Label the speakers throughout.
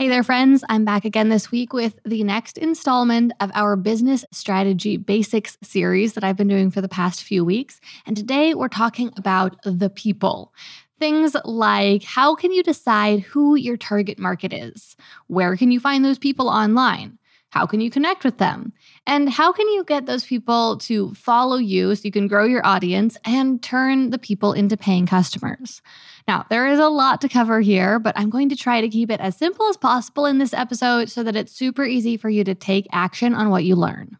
Speaker 1: Hey there, friends. I'm back again this week with the next installment of our Business Strategy Basics series that I've been doing for the past few weeks. And today we're talking about the people. Things like how can you decide who your target market is? Where can you find those people online? How can you connect with them? And how can you get those people to follow you so you can grow your audience and turn the people into paying customers? Now, there is a lot to cover here, but I'm going to try to keep it as simple as possible in this episode so that it's super easy for you to take action on what you learn.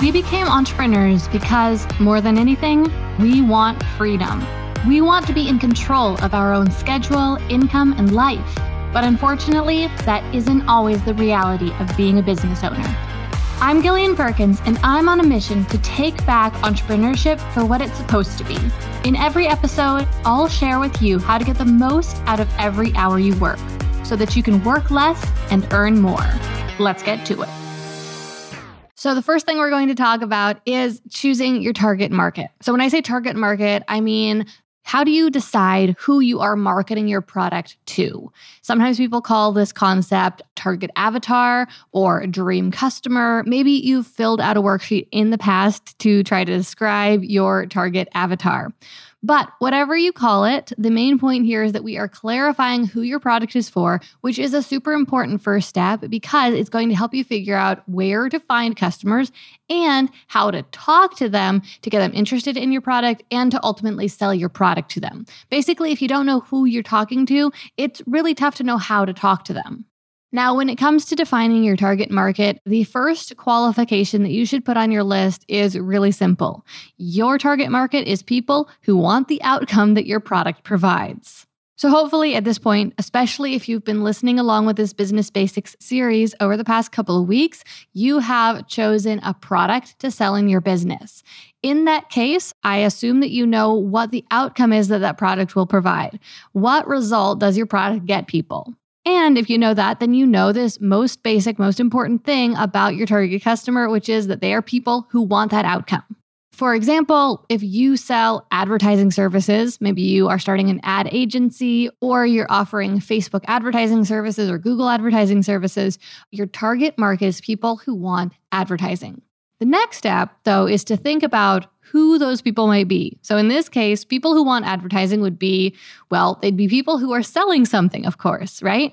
Speaker 1: We became entrepreneurs because, more than anything, we want freedom. We want to be in control of our own schedule, income, and life. But unfortunately, that isn't always the reality of being a business owner. I'm Gillian Perkins, and I'm on a mission to take back entrepreneurship for what it's supposed to be. In every episode, I'll share with you how to get the most out of every hour you work so that you can work less and earn more. Let's get to it. So, the first thing we're going to talk about is choosing your target market. So, when I say target market, I mean how do you decide who you are marketing your product to? Sometimes people call this concept target avatar or dream customer. Maybe you've filled out a worksheet in the past to try to describe your target avatar. But whatever you call it, the main point here is that we are clarifying who your product is for, which is a super important first step because it's going to help you figure out where to find customers and how to talk to them to get them interested in your product and to ultimately sell your product to them. Basically, if you don't know who you're talking to, it's really tough to know how to talk to them. Now, when it comes to defining your target market, the first qualification that you should put on your list is really simple. Your target market is people who want the outcome that your product provides. So, hopefully, at this point, especially if you've been listening along with this Business Basics series over the past couple of weeks, you have chosen a product to sell in your business. In that case, I assume that you know what the outcome is that that product will provide. What result does your product get people? And if you know that, then you know this most basic, most important thing about your target customer, which is that they are people who want that outcome. For example, if you sell advertising services, maybe you are starting an ad agency or you're offering Facebook advertising services or Google advertising services, your target market is people who want advertising. The next step, though, is to think about who those people might be. So in this case, people who want advertising would be, well, they'd be people who are selling something, of course, right?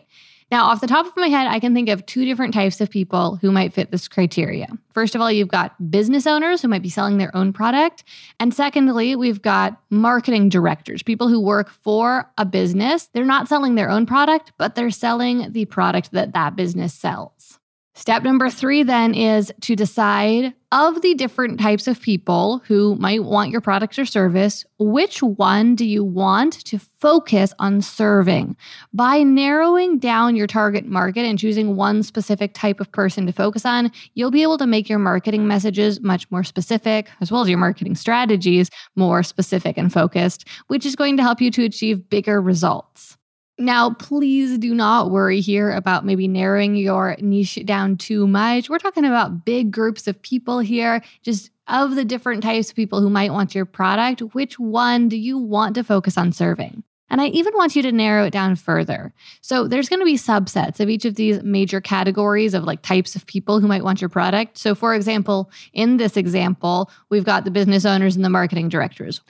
Speaker 1: Now, off the top of my head, I can think of two different types of people who might fit this criteria. First of all, you've got business owners who might be selling their own product. And secondly, we've got marketing directors, people who work for a business. They're not selling their own product, but they're selling the product that that business sells. Step number three then is to decide of the different types of people who might want your product or service, which one do you want to focus on serving? By narrowing down your target market and choosing one specific type of person to focus on, you'll be able to make your marketing messages much more specific, as well as your marketing strategies more specific and focused, which is going to help you to achieve bigger results. Now, please do not worry here about maybe narrowing your niche down too much. We're talking about big groups of people here, just of the different types of people who might want your product. Which one do you want to focus on serving? And I even want you to narrow it down further. So there's going to be subsets of each of these major categories of like types of people who might want your product. So, for example, in this example, we've got the business owners and the marketing directors.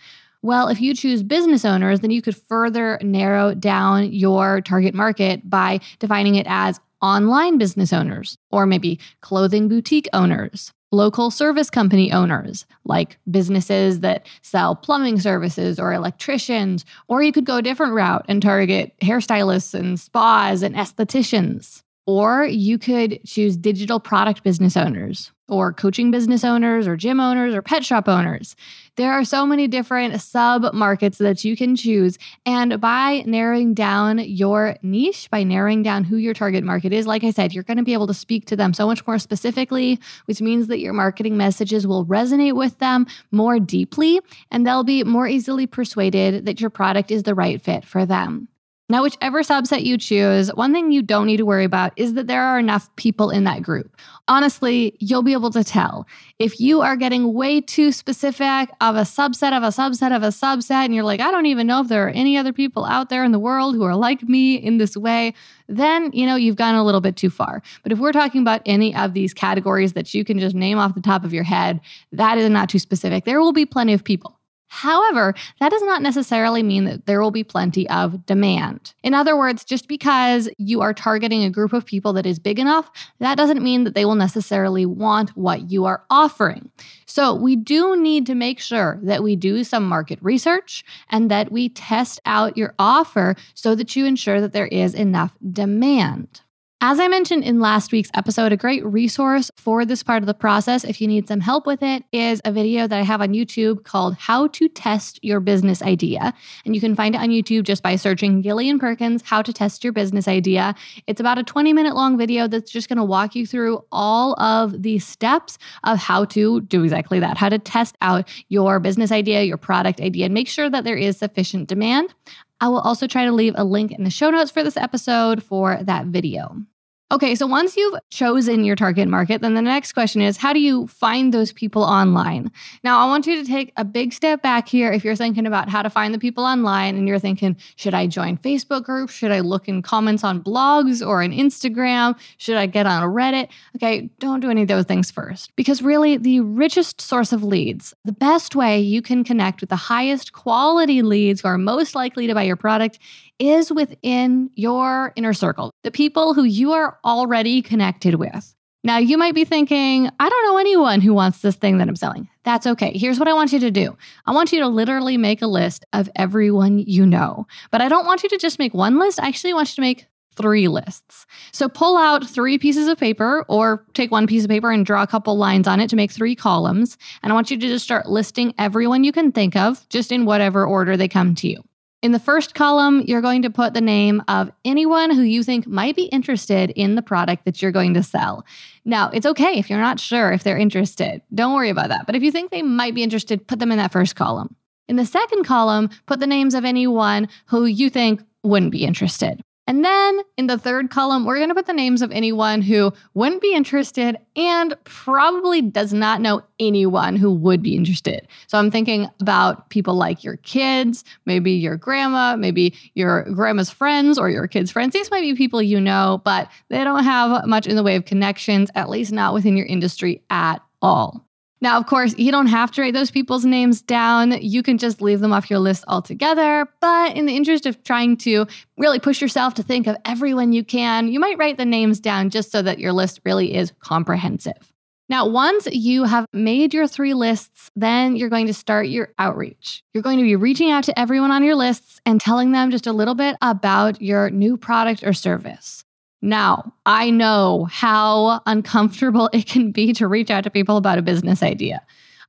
Speaker 1: Well, if you choose business owners, then you could further narrow down your target market by defining it as online business owners or maybe clothing boutique owners, local service company owners, like businesses that sell plumbing services or electricians, or you could go a different route and target hairstylists and spas and estheticians. Or you could choose digital product business owners or coaching business owners or gym owners or pet shop owners. There are so many different sub markets that you can choose. And by narrowing down your niche, by narrowing down who your target market is, like I said, you're going to be able to speak to them so much more specifically, which means that your marketing messages will resonate with them more deeply and they'll be more easily persuaded that your product is the right fit for them. Now, whichever subset you choose, one thing you don't need to worry about is that there are enough people in that group. Honestly, you'll be able to tell. If you are getting way too specific of a subset of a subset of a subset, and you're like, I don't even know if there are any other people out there in the world who are like me in this way, then, you know, you've gone a little bit too far. But if we're talking about any of these categories that you can just name off the top of your head, that is not too specific. There will be plenty of people. However, that does not necessarily mean that there will be plenty of demand. In other words, just because you are targeting a group of people that is big enough, that doesn't mean that they will necessarily want what you are offering. So, we do need to make sure that we do some market research and that we test out your offer so that you ensure that there is enough demand. As I mentioned in last week's episode, a great resource for this part of the process, if you need some help with it, is a video that I have on YouTube called How to Test Your Business Idea. And you can find it on YouTube just by searching Gillian Perkins, How to Test Your Business Idea. It's about a 20 minute long video that's just going to walk you through all of the steps of how to do exactly that, how to test out your business idea, your product idea, and make sure that there is sufficient demand. I will also try to leave a link in the show notes for this episode for that video. Okay, so once you've chosen your target market, then the next question is how do you find those people online? Now, I want you to take a big step back here if you're thinking about how to find the people online and you're thinking, should I join Facebook groups? Should I look in comments on blogs or on Instagram? Should I get on Reddit? Okay, don't do any of those things first because really, the richest source of leads, the best way you can connect with the highest quality leads who are most likely to buy your product is within your inner circle, the people who you are already connected with. Now, you might be thinking, I don't know anyone who wants this thing that I'm selling. That's okay. Here's what I want you to do I want you to literally make a list of everyone you know. But I don't want you to just make one list. I actually want you to make three lists. So pull out three pieces of paper or take one piece of paper and draw a couple lines on it to make three columns. And I want you to just start listing everyone you can think of, just in whatever order they come to you. In the first column, you're going to put the name of anyone who you think might be interested in the product that you're going to sell. Now, it's okay if you're not sure if they're interested. Don't worry about that. But if you think they might be interested, put them in that first column. In the second column, put the names of anyone who you think wouldn't be interested. And then in the third column, we're going to put the names of anyone who wouldn't be interested and probably does not know anyone who would be interested. So I'm thinking about people like your kids, maybe your grandma, maybe your grandma's friends or your kids' friends. These might be people you know, but they don't have much in the way of connections, at least not within your industry at all. Now, of course, you don't have to write those people's names down. You can just leave them off your list altogether. But in the interest of trying to really push yourself to think of everyone you can, you might write the names down just so that your list really is comprehensive. Now, once you have made your three lists, then you're going to start your outreach. You're going to be reaching out to everyone on your lists and telling them just a little bit about your new product or service. Now, I know how uncomfortable it can be to reach out to people about a business idea.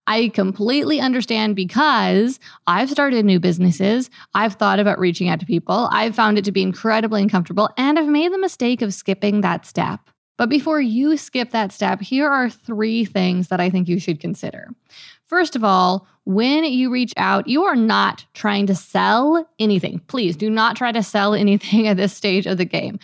Speaker 1: I completely understand because I've started new businesses. I've thought about reaching out to people. I've found it to be incredibly uncomfortable, and I've made the mistake of skipping that step. But before you skip that step, here are three things that I think you should consider. First of all, when you reach out, you are not trying to sell anything. Please do not try to sell anything at this stage of the game.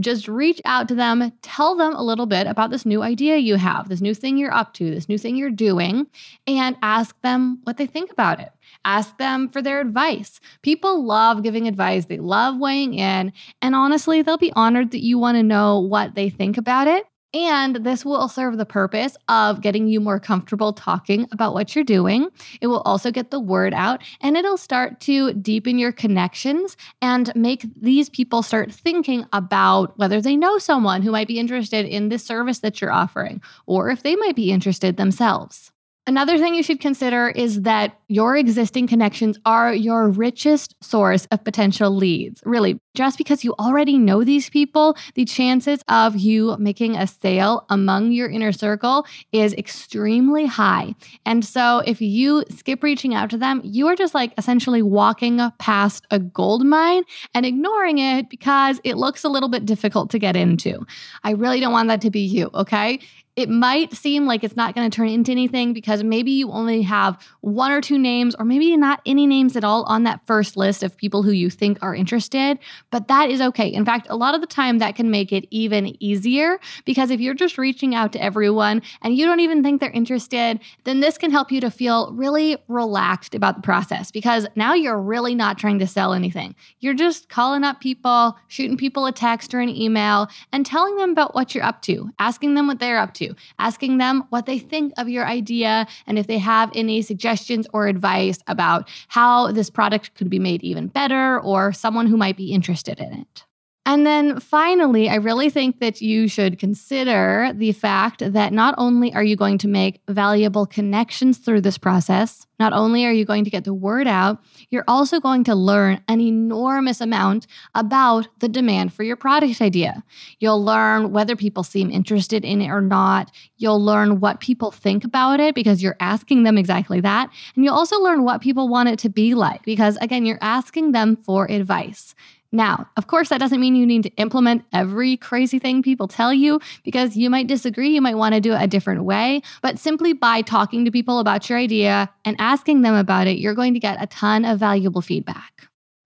Speaker 1: Just reach out to them, tell them a little bit about this new idea you have, this new thing you're up to, this new thing you're doing, and ask them what they think about it. Ask them for their advice. People love giving advice, they love weighing in, and honestly, they'll be honored that you want to know what they think about it. And this will serve the purpose of getting you more comfortable talking about what you're doing. It will also get the word out and it'll start to deepen your connections and make these people start thinking about whether they know someone who might be interested in this service that you're offering or if they might be interested themselves. Another thing you should consider is that your existing connections are your richest source of potential leads. Really, just because you already know these people, the chances of you making a sale among your inner circle is extremely high. And so, if you skip reaching out to them, you are just like essentially walking past a gold mine and ignoring it because it looks a little bit difficult to get into. I really don't want that to be you, okay? It might seem like it's not going to turn into anything because maybe you only have one or two names, or maybe not any names at all on that first list of people who you think are interested, but that is okay. In fact, a lot of the time that can make it even easier because if you're just reaching out to everyone and you don't even think they're interested, then this can help you to feel really relaxed about the process because now you're really not trying to sell anything. You're just calling up people, shooting people a text or an email, and telling them about what you're up to, asking them what they're up to to, asking them what they think of your idea and if they have any suggestions or advice about how this product could be made even better or someone who might be interested in it. And then finally, I really think that you should consider the fact that not only are you going to make valuable connections through this process, not only are you going to get the word out, you're also going to learn an enormous amount about the demand for your product idea. You'll learn whether people seem interested in it or not. You'll learn what people think about it because you're asking them exactly that. And you'll also learn what people want it to be like because, again, you're asking them for advice. Now, of course, that doesn't mean you need to implement every crazy thing people tell you because you might disagree. You might want to do it a different way. But simply by talking to people about your idea and asking them about it, you're going to get a ton of valuable feedback.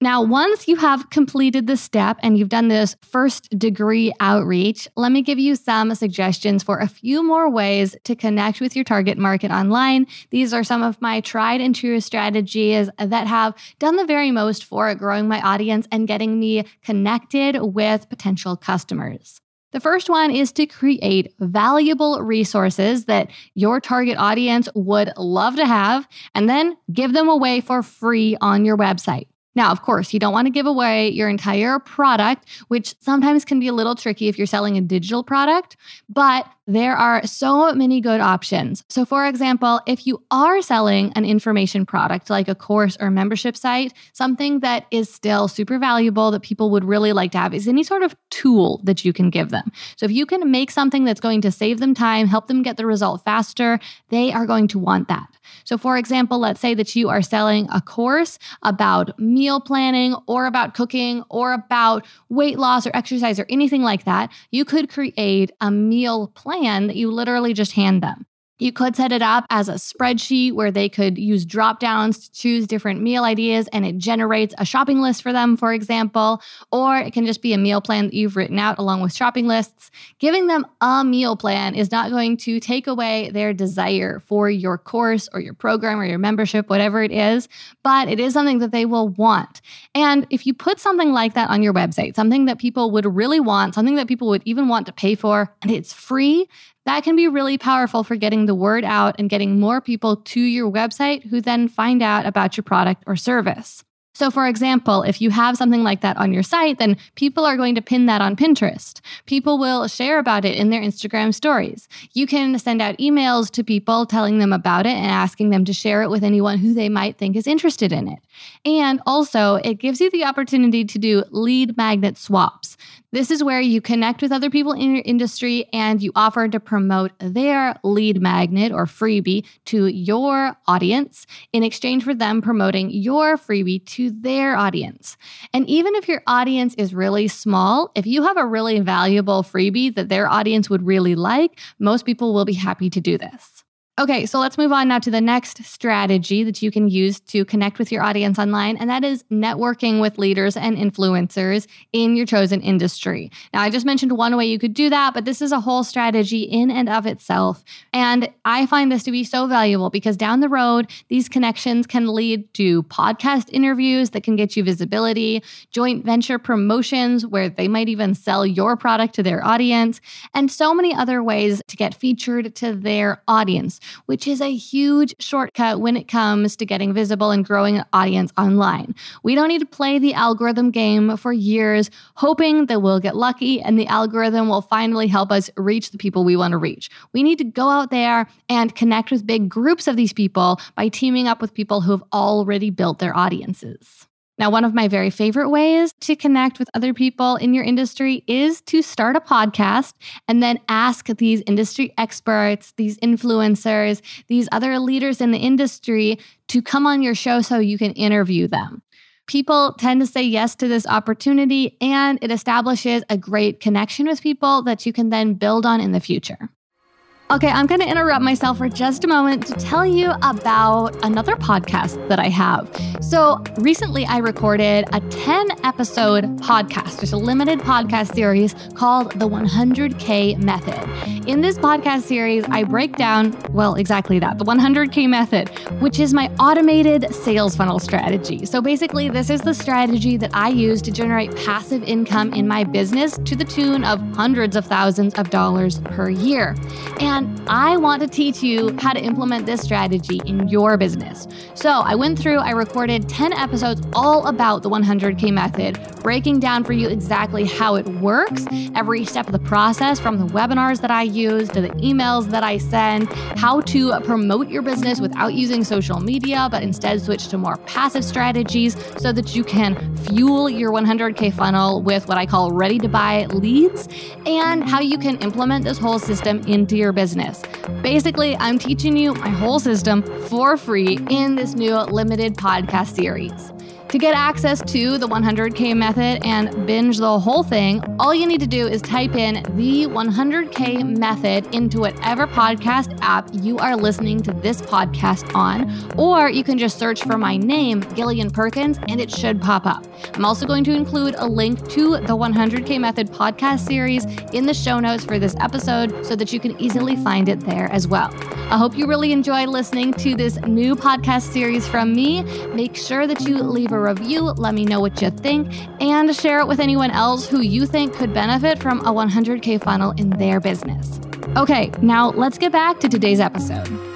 Speaker 1: Now, once you have completed the step and you've done this first degree outreach, let me give you some suggestions for a few more ways to connect with your target market online. These are some of my tried and true strategies that have done the very most for growing my audience and getting me connected with potential customers. The first one is to create valuable resources that your target audience would love to have and then give them away for free on your website. Now, of course, you don't want to give away your entire product, which sometimes can be a little tricky if you're selling a digital product, but there are so many good options. So, for example, if you are selling an information product like a course or membership site, something that is still super valuable that people would really like to have is any sort of tool that you can give them. So, if you can make something that's going to save them time, help them get the result faster, they are going to want that. So, for example, let's say that you are selling a course about meal planning or about cooking or about weight loss or exercise or anything like that. You could create a meal plan plan that you literally just hand them. You could set it up as a spreadsheet where they could use drop downs to choose different meal ideas and it generates a shopping list for them, for example. Or it can just be a meal plan that you've written out along with shopping lists. Giving them a meal plan is not going to take away their desire for your course or your program or your membership, whatever it is, but it is something that they will want. And if you put something like that on your website, something that people would really want, something that people would even want to pay for, and it's free, that can be really powerful for getting the word out and getting more people to your website who then find out about your product or service. So, for example, if you have something like that on your site, then people are going to pin that on Pinterest. People will share about it in their Instagram stories. You can send out emails to people telling them about it and asking them to share it with anyone who they might think is interested in it. And also, it gives you the opportunity to do lead magnet swaps. This is where you connect with other people in your industry and you offer to promote their lead magnet or freebie to your audience in exchange for them promoting your freebie to their audience. And even if your audience is really small, if you have a really valuable freebie that their audience would really like, most people will be happy to do this. Okay, so let's move on now to the next strategy that you can use to connect with your audience online, and that is networking with leaders and influencers in your chosen industry. Now, I just mentioned one way you could do that, but this is a whole strategy in and of itself. And I find this to be so valuable because down the road, these connections can lead to podcast interviews that can get you visibility, joint venture promotions where they might even sell your product to their audience, and so many other ways to get featured to their audience which is a huge shortcut when it comes to getting visible and growing an audience online. We don't need to play the algorithm game for years, hoping that we'll get lucky and the algorithm will finally help us reach the people we want to reach. We need to go out there and connect with big groups of these people by teaming up with people who've already built their audiences. Now, one of my very favorite ways to connect with other people in your industry is to start a podcast and then ask these industry experts, these influencers, these other leaders in the industry to come on your show so you can interview them. People tend to say yes to this opportunity, and it establishes a great connection with people that you can then build on in the future. Okay, I'm going to interrupt myself for just a moment to tell you about another podcast that I have. So, recently I recorded a 10 episode podcast, just a limited podcast series called The 100K Method. In this podcast series, I break down, well, exactly that, the 100K method, which is my automated sales funnel strategy. So, basically, this is the strategy that I use to generate passive income in my business to the tune of hundreds of thousands of dollars per year. And and I want to teach you how to implement this strategy in your business. So I went through, I recorded 10 episodes all about the 100K method, breaking down for you exactly how it works, every step of the process from the webinars that I use to the emails that I send, how to promote your business without using social media, but instead switch to more passive strategies so that you can fuel your 100K funnel with what I call ready to buy leads, and how you can implement this whole system into your business business. Basically, I'm teaching you my whole system for free in this new limited podcast series. To get access to the 100K method and binge the whole thing, all you need to do is type in the 100K method into whatever podcast app you are listening to this podcast on, or you can just search for my name, Gillian Perkins, and it should pop up. I'm also going to include a link to the 100K method podcast series in the show notes for this episode so that you can easily find it there as well. I hope you really enjoy listening to this new podcast series from me. Make sure that you leave a a review, let me know what you think, and share it with anyone else who you think could benefit from a 100K funnel in their business. Okay, now let's get back to today's episode.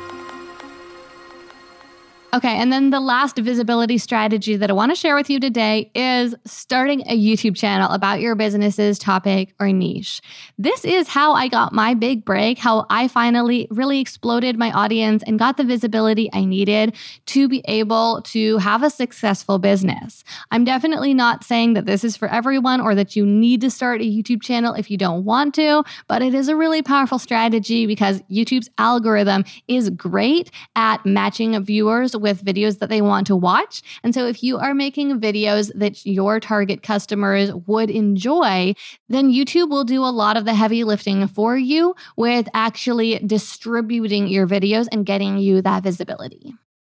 Speaker 1: Okay, and then the last visibility strategy that I want to share with you today is starting a YouTube channel about your business's topic or niche. This is how I got my big break, how I finally really exploded my audience and got the visibility I needed to be able to have a successful business. I'm definitely not saying that this is for everyone or that you need to start a YouTube channel if you don't want to, but it is a really powerful strategy because YouTube's algorithm is great at matching viewers with videos that they want to watch. And so if you are making videos that your target customers would enjoy, then YouTube will do a lot of the heavy lifting for you with actually distributing your videos and getting you that visibility.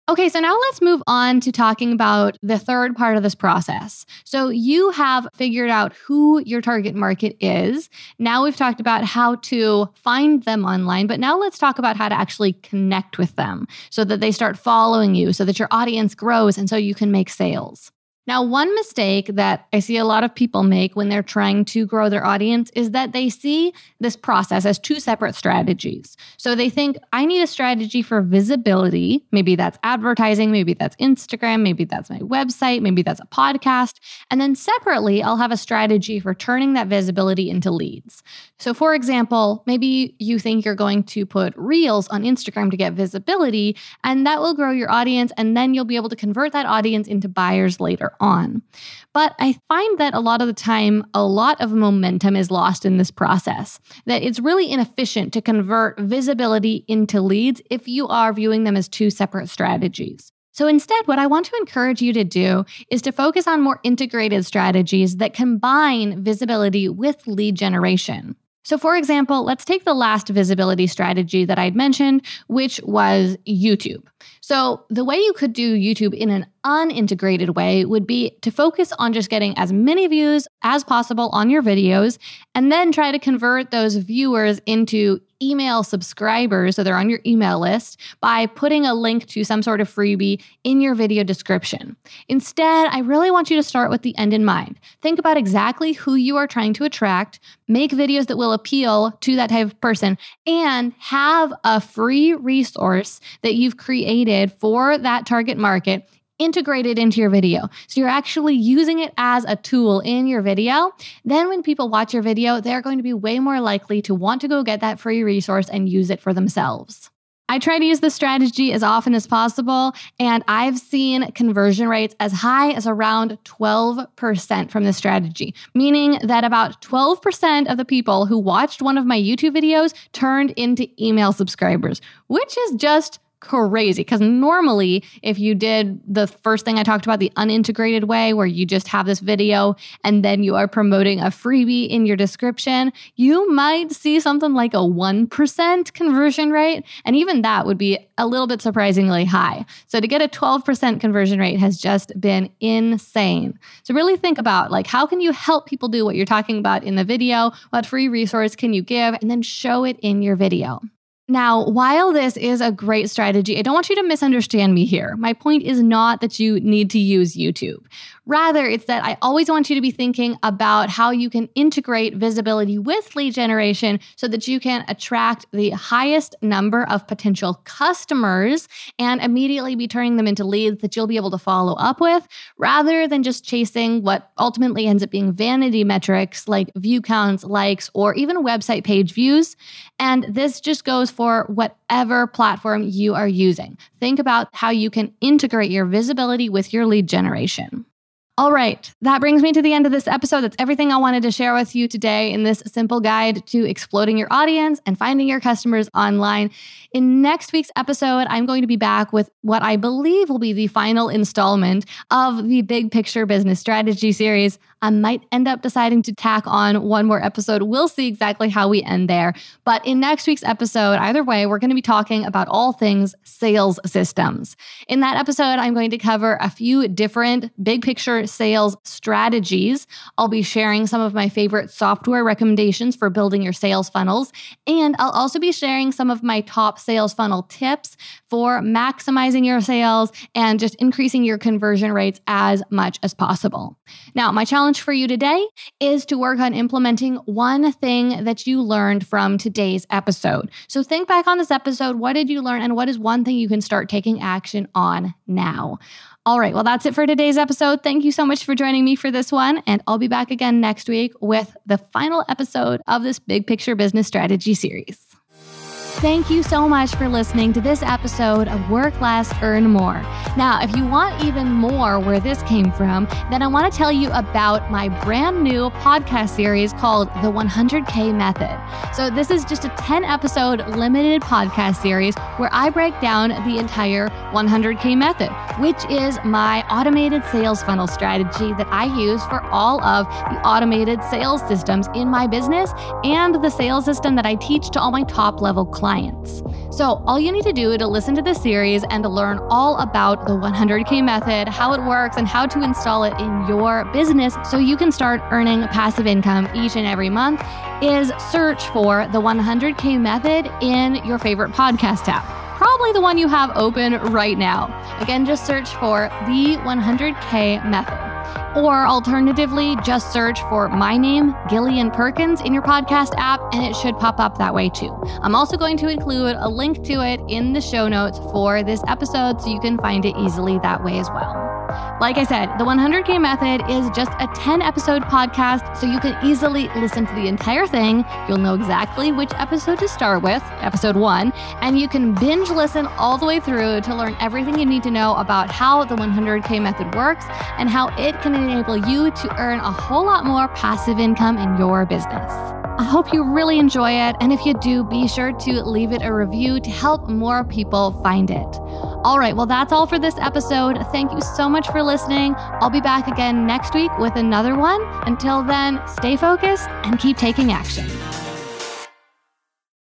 Speaker 1: Okay, so now let's move on to talking about the third part of this process. So you have figured out who your target market is. Now we've talked about how to find them online, but now let's talk about how to actually connect with them so that they start following you, so that your audience grows, and so you can make sales. Now, one mistake that I see a lot of people make when they're trying to grow their audience is that they see this process as two separate strategies. So they think, I need a strategy for visibility. Maybe that's advertising, maybe that's Instagram, maybe that's my website, maybe that's a podcast. And then separately, I'll have a strategy for turning that visibility into leads. So, for example, maybe you think you're going to put reels on Instagram to get visibility, and that will grow your audience, and then you'll be able to convert that audience into buyers later on. But I find that a lot of the time, a lot of momentum is lost in this process, that it's really inefficient to convert visibility into leads if you are viewing them as two separate strategies. So instead, what I want to encourage you to do is to focus on more integrated strategies that combine visibility with lead generation. So, for example, let's take the last visibility strategy that I'd mentioned, which was YouTube. So, the way you could do YouTube in an unintegrated way would be to focus on just getting as many views as possible on your videos and then try to convert those viewers into email subscribers, so they're on your email list, by putting a link to some sort of freebie in your video description. Instead, I really want you to start with the end in mind. Think about exactly who you are trying to attract, make videos that will appeal to that type of person, and have a free resource that you've created for that target market integrated into your video. So you're actually using it as a tool in your video. Then when people watch your video, they're going to be way more likely to want to go get that free resource and use it for themselves. I try to use this strategy as often as possible, and I've seen conversion rates as high as around 12% from this strategy, meaning that about 12% of the people who watched one of my YouTube videos turned into email subscribers, which is just crazy because normally if you did the first thing I talked about, the unintegrated way where you just have this video and then you are promoting a freebie in your description, you might see something like a 1% conversion rate. And even that would be a little bit surprisingly high. So to get a 12% conversion rate has just been insane. So really think about like how can you help people do what you're talking about in the video? What free resource can you give? And then show it in your video. Now, while this is a great strategy, I don't want you to misunderstand me here. My point is not that you need to use YouTube. Rather, it's that I always want you to be thinking about how you can integrate visibility with lead generation so that you can attract the highest number of potential customers and immediately be turning them into leads that you'll be able to follow up with rather than just chasing what ultimately ends up being vanity metrics like view counts, likes, or even website page views. And this just goes for whatever platform you are using. Think about how you can integrate your visibility with your lead generation. All right, that brings me to the end of this episode. That's everything I wanted to share with you today in this simple guide to exploding your audience and finding your customers online. In next week's episode, I'm going to be back with what I believe will be the final installment of the Big Picture Business Strategy series. I might end up deciding to tack on one more episode. We'll see exactly how we end there. But in next week's episode, either way, we're going to be talking about all things sales systems. In that episode, I'm going to cover a few different big picture sales strategies. I'll be sharing some of my favorite software recommendations for building your sales funnels. And I'll also be sharing some of my top sales funnel tips for maximizing your sales and just increasing your conversion rates as much as possible. Now, my challenge for you today is to work on implementing one thing that you learned from today's episode. So think back on this episode. What did you learn? And what is one thing you can start taking action on now? All right, well, that's it for today's episode. Thank you so much for joining me for this one. And I'll be back again next week with the final episode of this Big Picture Business Strategy series. Thank you so much for listening to this episode of Work Less, Earn More. Now, if you want even more where this came from, then I want to tell you about my brand new podcast series called The 100K Method. So, this is just a 10 episode limited podcast series where I break down the entire 100K method, which is my automated sales funnel strategy that I use for all of the automated sales systems in my business and the sales system that I teach to all my top level clients So, all you need to do to listen to this series and to learn all about the 100K method, how it works, and how to install it in your business so you can start earning passive income each and every month is search for the 100K method in your favorite podcast app probably the one you have open right now. Again, just search for the 100K method. Or alternatively, just search for my name, Gillian Perkins, in your podcast app, and it should pop up that way too. I'm also going to include a link to it in the show notes for this episode so you can find it easily that way as well. Like I said, the 100K method is just a 10 episode podcast, so you can easily listen to the entire thing. You'll know exactly which episode to start with, episode one, and you can binge listen all the way through to learn everything you need to know about how the 100K method works and how it can enable you to earn a whole lot more passive income in your business. I hope you really enjoy it. And if you do, be sure to leave it a review to help more people find it. All right, well, that's all for this episode. Thank you so much for listening. I'll be back again next week with another one. Until then, stay focused and keep taking action.